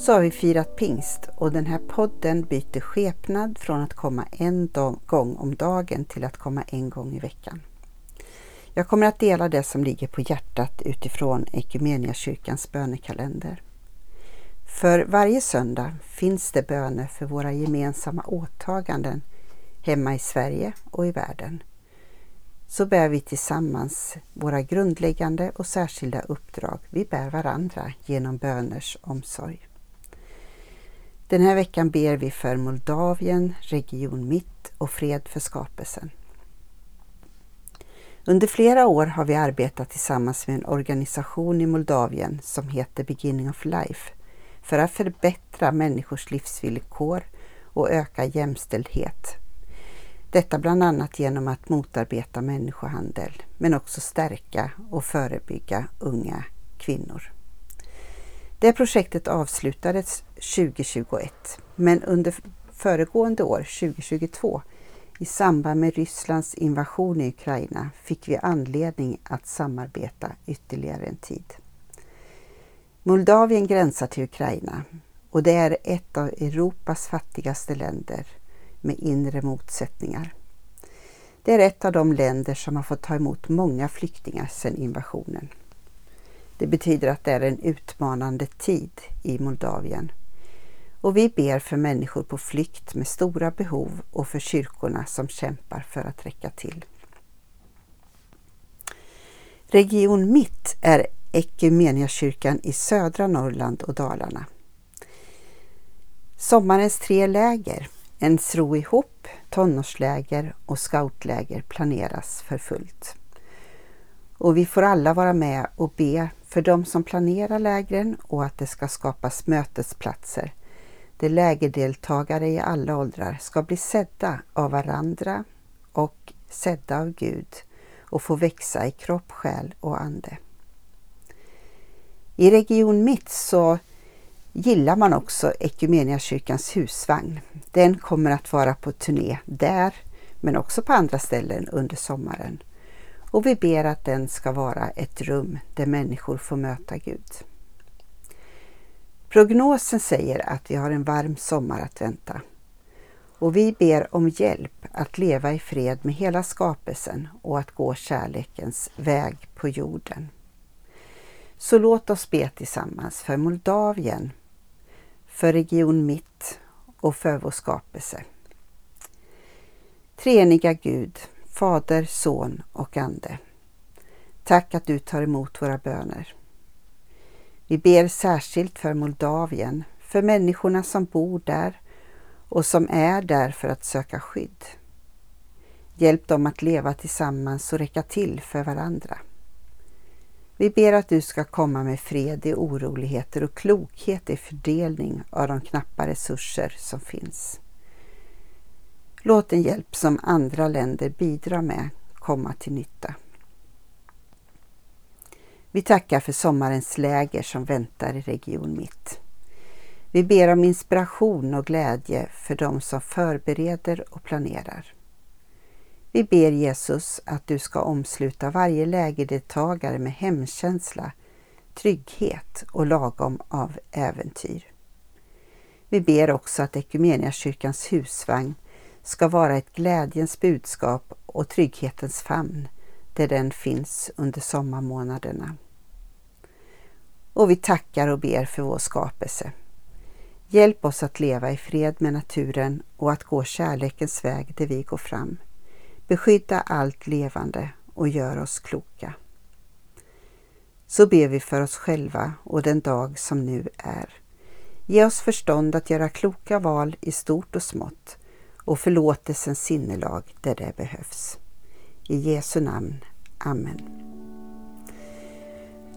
så har vi firat pingst och den här podden byter skepnad från att komma en gång om dagen till att komma en gång i veckan. Jag kommer att dela det som ligger på hjärtat utifrån kyrkans bönekalender. För varje söndag finns det böner för våra gemensamma åtaganden hemma i Sverige och i världen. Så bär vi tillsammans våra grundläggande och särskilda uppdrag. Vi bär varandra genom böners omsorg. Den här veckan ber vi för Moldavien, Region Mitt och fred för skapelsen. Under flera år har vi arbetat tillsammans med en organisation i Moldavien som heter Beginning of Life för att förbättra människors livsvillkor och öka jämställdhet. Detta bland annat genom att motarbeta människohandel men också stärka och förebygga unga kvinnor. Det projektet avslutades 2021 men under föregående år, 2022, i samband med Rysslands invasion i Ukraina fick vi anledning att samarbeta ytterligare en tid. Moldavien gränsar till Ukraina och det är ett av Europas fattigaste länder med inre motsättningar. Det är ett av de länder som har fått ta emot många flyktingar sedan invasionen. Det betyder att det är en utmanande tid i Moldavien. Och vi ber för människor på flykt med stora behov och för kyrkorna som kämpar för att räcka till. Region Mitt är Equmeniakyrkan i södra Norrland och Dalarna. Sommarens tre läger, en tro ihop, tonårsläger och scoutläger planeras för fullt. Och vi får alla vara med och be för de som planerar lägren och att det ska skapas mötesplatser där lägerdeltagare i alla åldrar ska bli sedda av varandra och sedda av Gud och få växa i kropp, själ och ande. I Region Mitt så gillar man också Equmeniakyrkans husvagn. Den kommer att vara på turné där men också på andra ställen under sommaren. Och vi ber att den ska vara ett rum där människor får möta Gud. Prognosen säger att vi har en varm sommar att vänta. Och vi ber om hjälp att leva i fred med hela skapelsen och att gå kärlekens väg på jorden. Så låt oss be tillsammans för Moldavien, för Region Mitt och för vår skapelse. Treeniga Gud, Fader, Son och Ande. Tack att du tar emot våra böner. Vi ber särskilt för Moldavien, för människorna som bor där och som är där för att söka skydd. Hjälp dem att leva tillsammans och räcka till för varandra. Vi ber att du ska komma med fred i oroligheter och klokhet i fördelning av de knappa resurser som finns. Låt den hjälp som andra länder bidrar med komma till nytta. Vi tackar för sommarens läger som väntar i Region Mitt. Vi ber om inspiration och glädje för de som förbereder och planerar. Vi ber Jesus att du ska omsluta varje lägerdeltagare med hemkänsla, trygghet och lagom av äventyr. Vi ber också att Ekumeniakyrkans husvagn ska vara ett glädjens budskap och trygghetens famn där den finns under sommarmånaderna. Och vi tackar och ber för vår skapelse. Hjälp oss att leva i fred med naturen och att gå kärlekens väg där vi går fram. Beskydda allt levande och gör oss kloka. Så ber vi för oss själva och den dag som nu är. Ge oss förstånd att göra kloka val i stort och smått och förlåtelsens sinnelag där det behövs. I Jesu namn. Amen.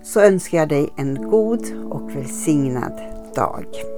Så önskar jag dig en god och välsignad dag.